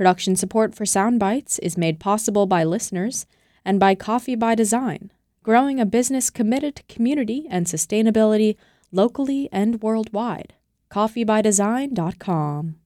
Production support for Soundbites is made possible by listeners and by Coffee by Design, growing a business committed to community and sustainability locally and worldwide. CoffeeByDesign.com.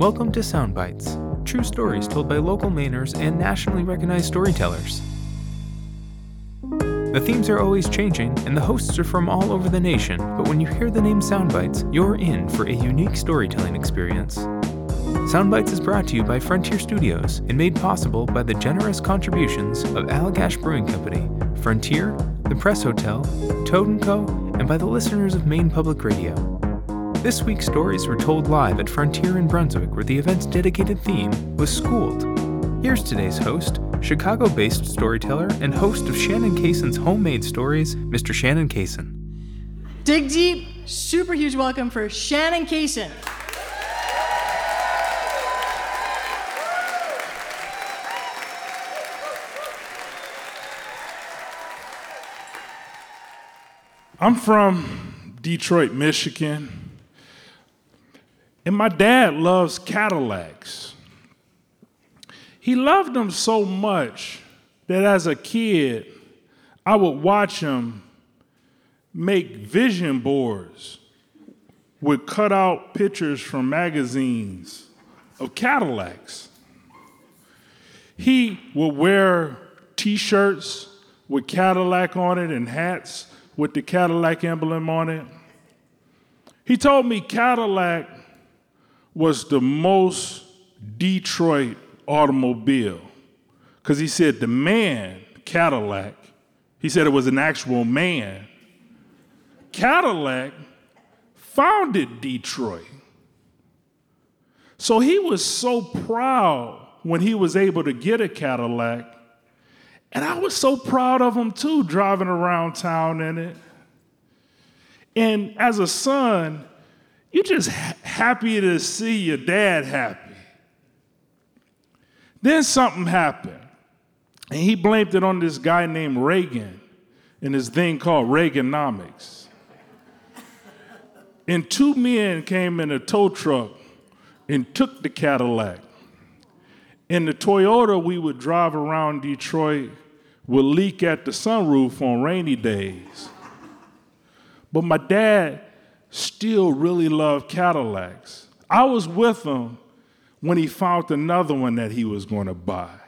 Welcome to Soundbites, true stories told by local Mainers and nationally recognized storytellers. The themes are always changing, and the hosts are from all over the nation, but when you hear the name Soundbites, you're in for a unique storytelling experience. Soundbites is brought to you by Frontier Studios and made possible by the generous contributions of Allagash Brewing Company, Frontier, the Press Hotel, Toad & Co., and by the listeners of Maine Public Radio. This week's stories were told live at Frontier in Brunswick, where the event's dedicated theme was Schooled. Here's today's host, Chicago based storyteller and host of Shannon Cason's Homemade Stories, Mr. Shannon Cason. Dig deep, super huge welcome for Shannon Cason. I'm from Detroit, Michigan, and my dad loves Cadillacs. He loved them so much that as a kid, I would watch him make vision boards with cut out pictures from magazines of Cadillacs. He would wear t shirts with Cadillac on it and hats with the Cadillac emblem on it. He told me Cadillac was the most Detroit automobile because he said the man, Cadillac, he said it was an actual man. Cadillac founded Detroit. So he was so proud when he was able to get a Cadillac and I was so proud of him too, driving around town in it. And as a son, you're just ha- happy to see your dad happy. Then something happened, and he blamed it on this guy named Reagan and this thing called Reaganomics. and two men came in a tow truck and took the Cadillac. In the Toyota, we would drive around Detroit would leak at the sunroof on rainy days. But my dad still really loved Cadillacs. I was with him when he found another one that he was going to buy.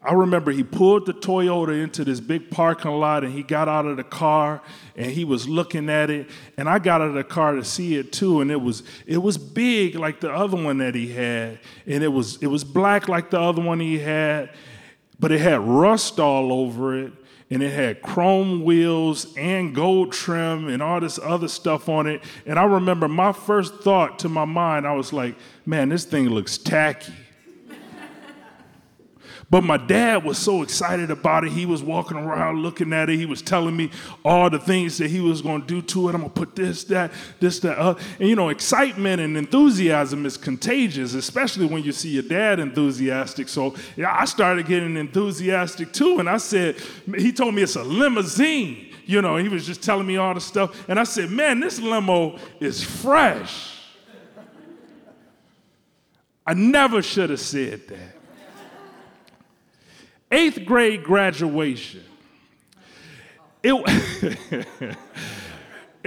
I remember he pulled the Toyota into this big parking lot and he got out of the car and he was looking at it. And I got out of the car to see it too. And it was it was big like the other one that he had. And it was it was black like the other one he had. But it had rust all over it. And it had chrome wheels and gold trim and all this other stuff on it. And I remember my first thought to my mind, I was like, man, this thing looks tacky. But my dad was so excited about it. He was walking around looking at it. He was telling me all the things that he was going to do to it. I'm going to put this, that, this, that. Uh. And you know, excitement and enthusiasm is contagious, especially when you see your dad enthusiastic. So yeah, I started getting enthusiastic too. And I said, he told me it's a limousine. You know, he was just telling me all the stuff. And I said, man, this limo is fresh. I never should have said that. Eighth grade graduation. It,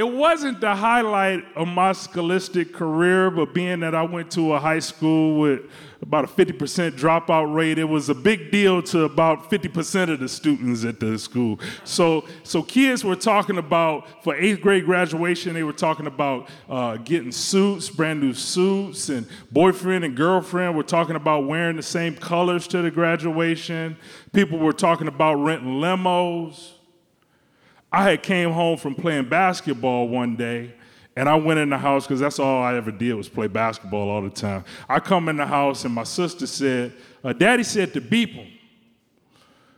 it wasn't the highlight of my scholastic career, but being that I went to a high school with about a 50% dropout rate. It was a big deal to about 50% of the students at the school. So, so kids were talking about, for eighth grade graduation, they were talking about uh, getting suits, brand new suits, and boyfriend and girlfriend were talking about wearing the same colors to the graduation. People were talking about renting limos. I had came home from playing basketball one day and I went in the house because that's all I ever did was play basketball all the time. I come in the house and my sister said, uh, Daddy said to beep him.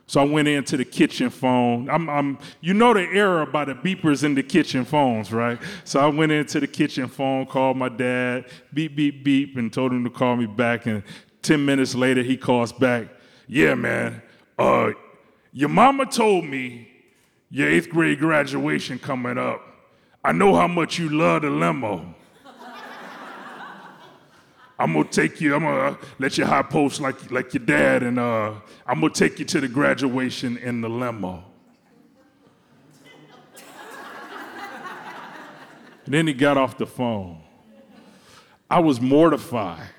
So I went into the kitchen phone. I'm, I'm, you know the era by the beepers in the kitchen phones, right? So I went into the kitchen phone, called my dad, beep, beep, beep, and told him to call me back. And 10 minutes later, he calls back, Yeah, man, uh, your mama told me your eighth grade graduation coming up. I know how much you love the limo. I'm gonna take you, I'm gonna let you high post like, like your dad, and uh, I'm gonna take you to the graduation in the limo. and then he got off the phone. I was mortified.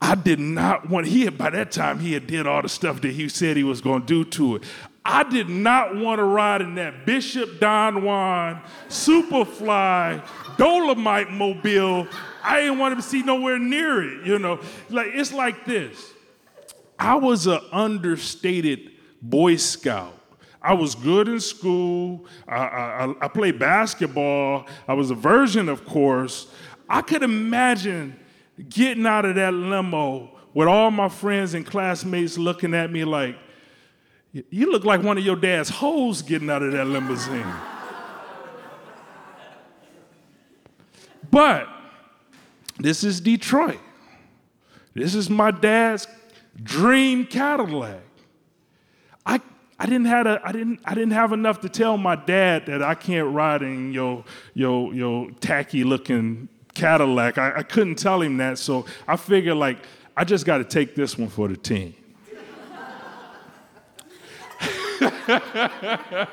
I did not want, he had, by that time, he had did all the stuff that he said he was gonna do to it. I did not want to ride in that Bishop Don Juan Superfly Dolomite mobile. I didn't want to see nowhere near it, you know. Like it's like this. I was an understated Boy Scout. I was good in school. I, I, I played basketball. I was a virgin, of course. I could imagine getting out of that limo with all my friends and classmates looking at me like, you look like one of your dad's hoes getting out of that limousine. but this is Detroit. This is my dad's dream Cadillac. I, I didn't have a, I didn't I didn't have enough to tell my dad that I can't ride in your your your tacky looking Cadillac. I, I couldn't tell him that, so I figured like I just got to take this one for the team.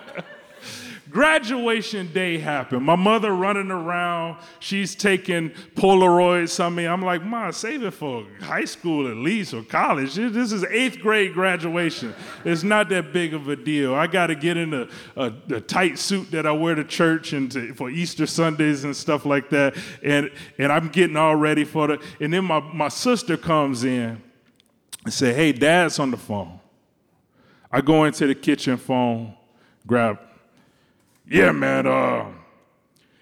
Graduation day happened. My mother running around. She's taking Polaroids of me. I'm like, Ma, save it for high school at least or college. This is eighth grade graduation. It's not that big of a deal. I got to get in a, a, a, tight suit that I wear to church and to, for Easter Sundays and stuff like that. And, and I'm getting all ready for the. And then my, my sister comes in and say, Hey, dad's on the phone. I go into the kitchen phone, grab, yeah, man, uh,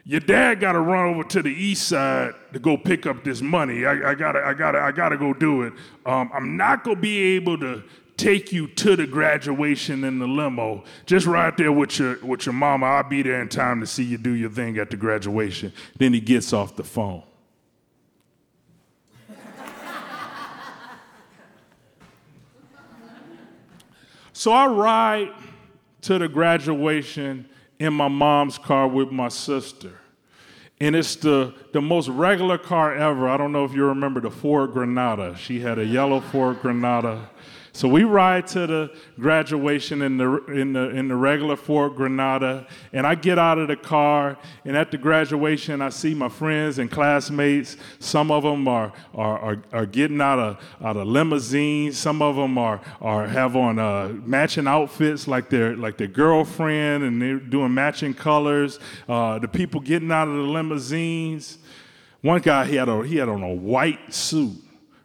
your dad got to run over to the east side to go pick up this money. I, I gotta, I gotta, I gotta go do it. Um, I'm not gonna be able to take you to the graduation in the limo. Just right there with your with your mama. I'll be there in time to see you do your thing at the graduation. Then he gets off the phone. So I ride to the graduation in my mom's car with my sister. And it's the, the most regular car ever. I don't know if you remember the Ford Granada. She had a yellow Ford Granada. So we ride to the graduation in the, in the, in the regular Ford Granada, and I get out of the car, and at the graduation, I see my friends and classmates. Some of them are, are, are, are getting out of, out of limousines. Some of them are, are have on uh, matching outfits like their, like their girlfriend, and they're doing matching colors. Uh, the people getting out of the limousines. One guy, he had, a, he had on a white suit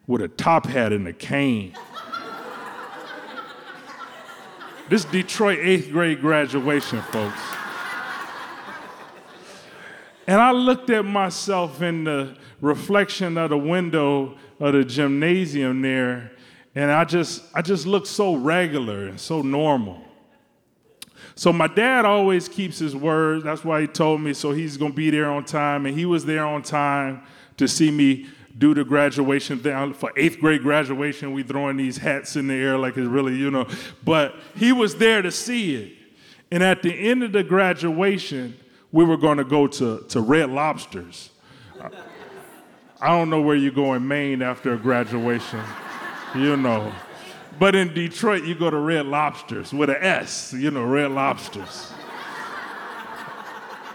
with a top hat and a cane. This Detroit eighth grade graduation, folks. And I looked at myself in the reflection of the window of the gymnasium there, and I just, I just looked so regular and so normal. So my dad always keeps his word. That's why he told me so he's gonna be there on time, and he was there on time to see me do the graduation thing. For eighth grade graduation, we throwing these hats in the air like it's really, you know. But he was there to see it. And at the end of the graduation, we were going to go to, to Red Lobsters. I don't know where you go in Maine after a graduation, you know. But in Detroit, you go to Red Lobsters with an S, you know, Red Lobsters.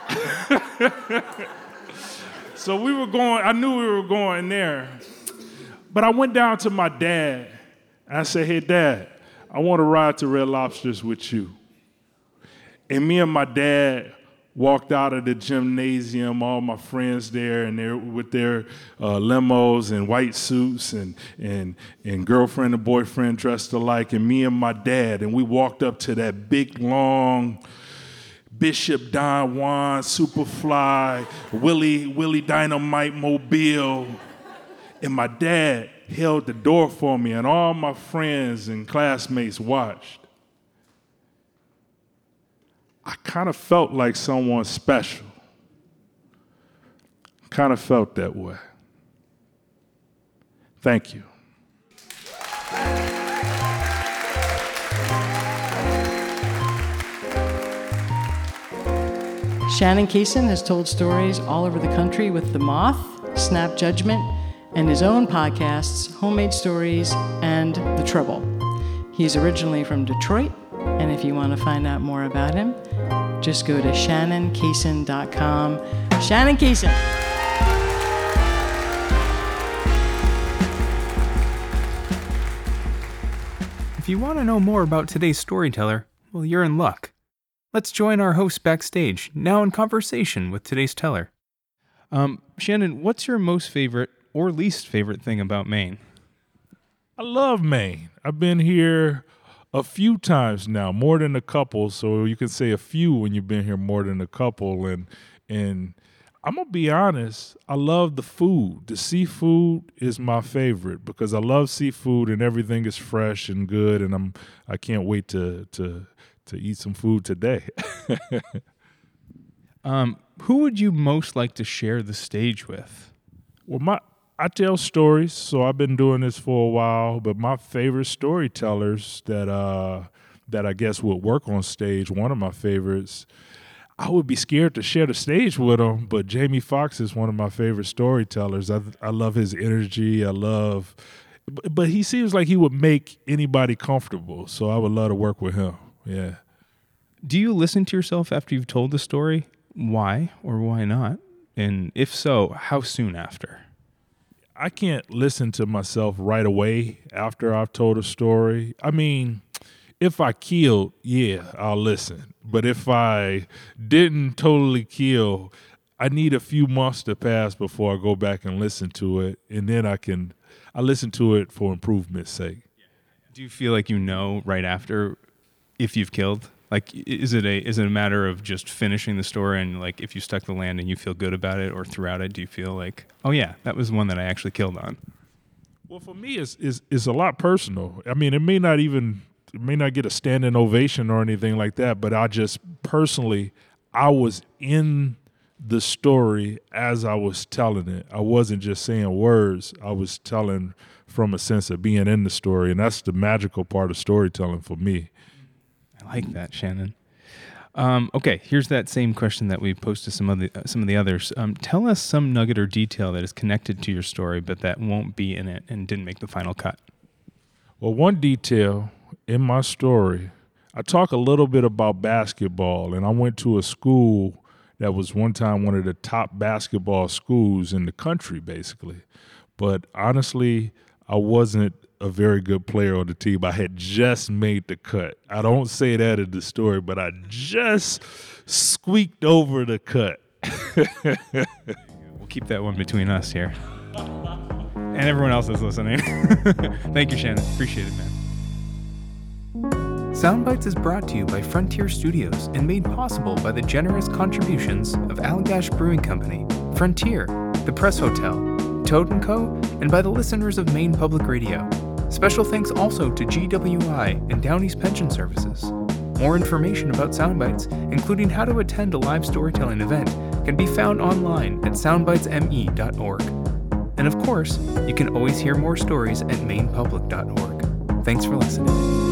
So we were going, I knew we were going there. But I went down to my dad and I said, Hey, dad, I want to ride to Red Lobsters with you. And me and my dad walked out of the gymnasium, all my friends there, and they're with their uh, limos and white suits and, and, and girlfriend and boyfriend dressed alike, and me and my dad. And we walked up to that big, long, Bishop Don Juan, Superfly, Willie, Willie Dynamite Mobile. And my dad held the door for me, and all my friends and classmates watched. I kind of felt like someone special. Kind of felt that way. Thank you. Shannon Cason has told stories all over the country with The Moth, Snap Judgment, and his own podcasts, Homemade Stories and The Trouble. He's originally from Detroit, and if you want to find out more about him, just go to shannoncason.com. Shannon Cason. If you want to know more about today's storyteller, well, you're in luck. Let's join our host backstage, now in conversation with today's teller. Um, Shannon, what's your most favorite or least favorite thing about Maine? I love Maine. I've been here a few times now, more than a couple. So you can say a few when you've been here more than a couple. And and I'm gonna be honest. I love the food. The seafood is my favorite because I love seafood and everything is fresh and good. And I'm I can't wait to to to eat some food today. um, who would you most like to share the stage with? Well, my I tell stories, so I've been doing this for a while. But my favorite storytellers that uh, that I guess would work on stage, one of my favorites I would be scared to share the stage with him, but Jamie Foxx is one of my favorite storytellers. I I love his energy. I love, but he seems like he would make anybody comfortable. So I would love to work with him. Yeah. Do you listen to yourself after you've told the story? Why or why not? And if so, how soon after? I can't listen to myself right away after I've told a story. I mean, if I killed, yeah, I'll listen. But if I didn't totally kill, I need a few months to pass before I go back and listen to it, and then I can I listen to it for improvement's sake. Do you feel like you know right after if you've killed? Like, is it a is it a matter of just finishing the story and like if you stuck the land and you feel good about it, or throughout it, do you feel like, oh yeah, that was one that I actually killed on? Well, for me, it's, it's, it's a lot personal. I mean, it may not even it may not get a standing ovation or anything like that, but I just personally, I was in the story as I was telling it. I wasn't just saying words, I was telling from a sense of being in the story. And that's the magical part of storytelling for me. I like that, Shannon. Um, okay, here's that same question that we posed to some of the uh, some of the others. Um, tell us some nugget or detail that is connected to your story, but that won't be in it and didn't make the final cut. Well, one detail in my story, I talk a little bit about basketball, and I went to a school that was one time one of the top basketball schools in the country, basically. But honestly, I wasn't a very good player on the team. I had just made the cut. I don't say that in the story, but I just squeaked over the cut. we'll keep that one between us here. And everyone else is listening. Thank you, Shannon. Appreciate it, man. Soundbites is brought to you by Frontier Studios and made possible by the generous contributions of Allagash Brewing Company, Frontier, the Press Hotel, Toad & Co., and by the listeners of Maine Public Radio. Special thanks also to GWI and Downeast Pension Services. More information about Soundbites, including how to attend a live storytelling event, can be found online at soundbitesme.org. And of course, you can always hear more stories at mainepublic.org. Thanks for listening.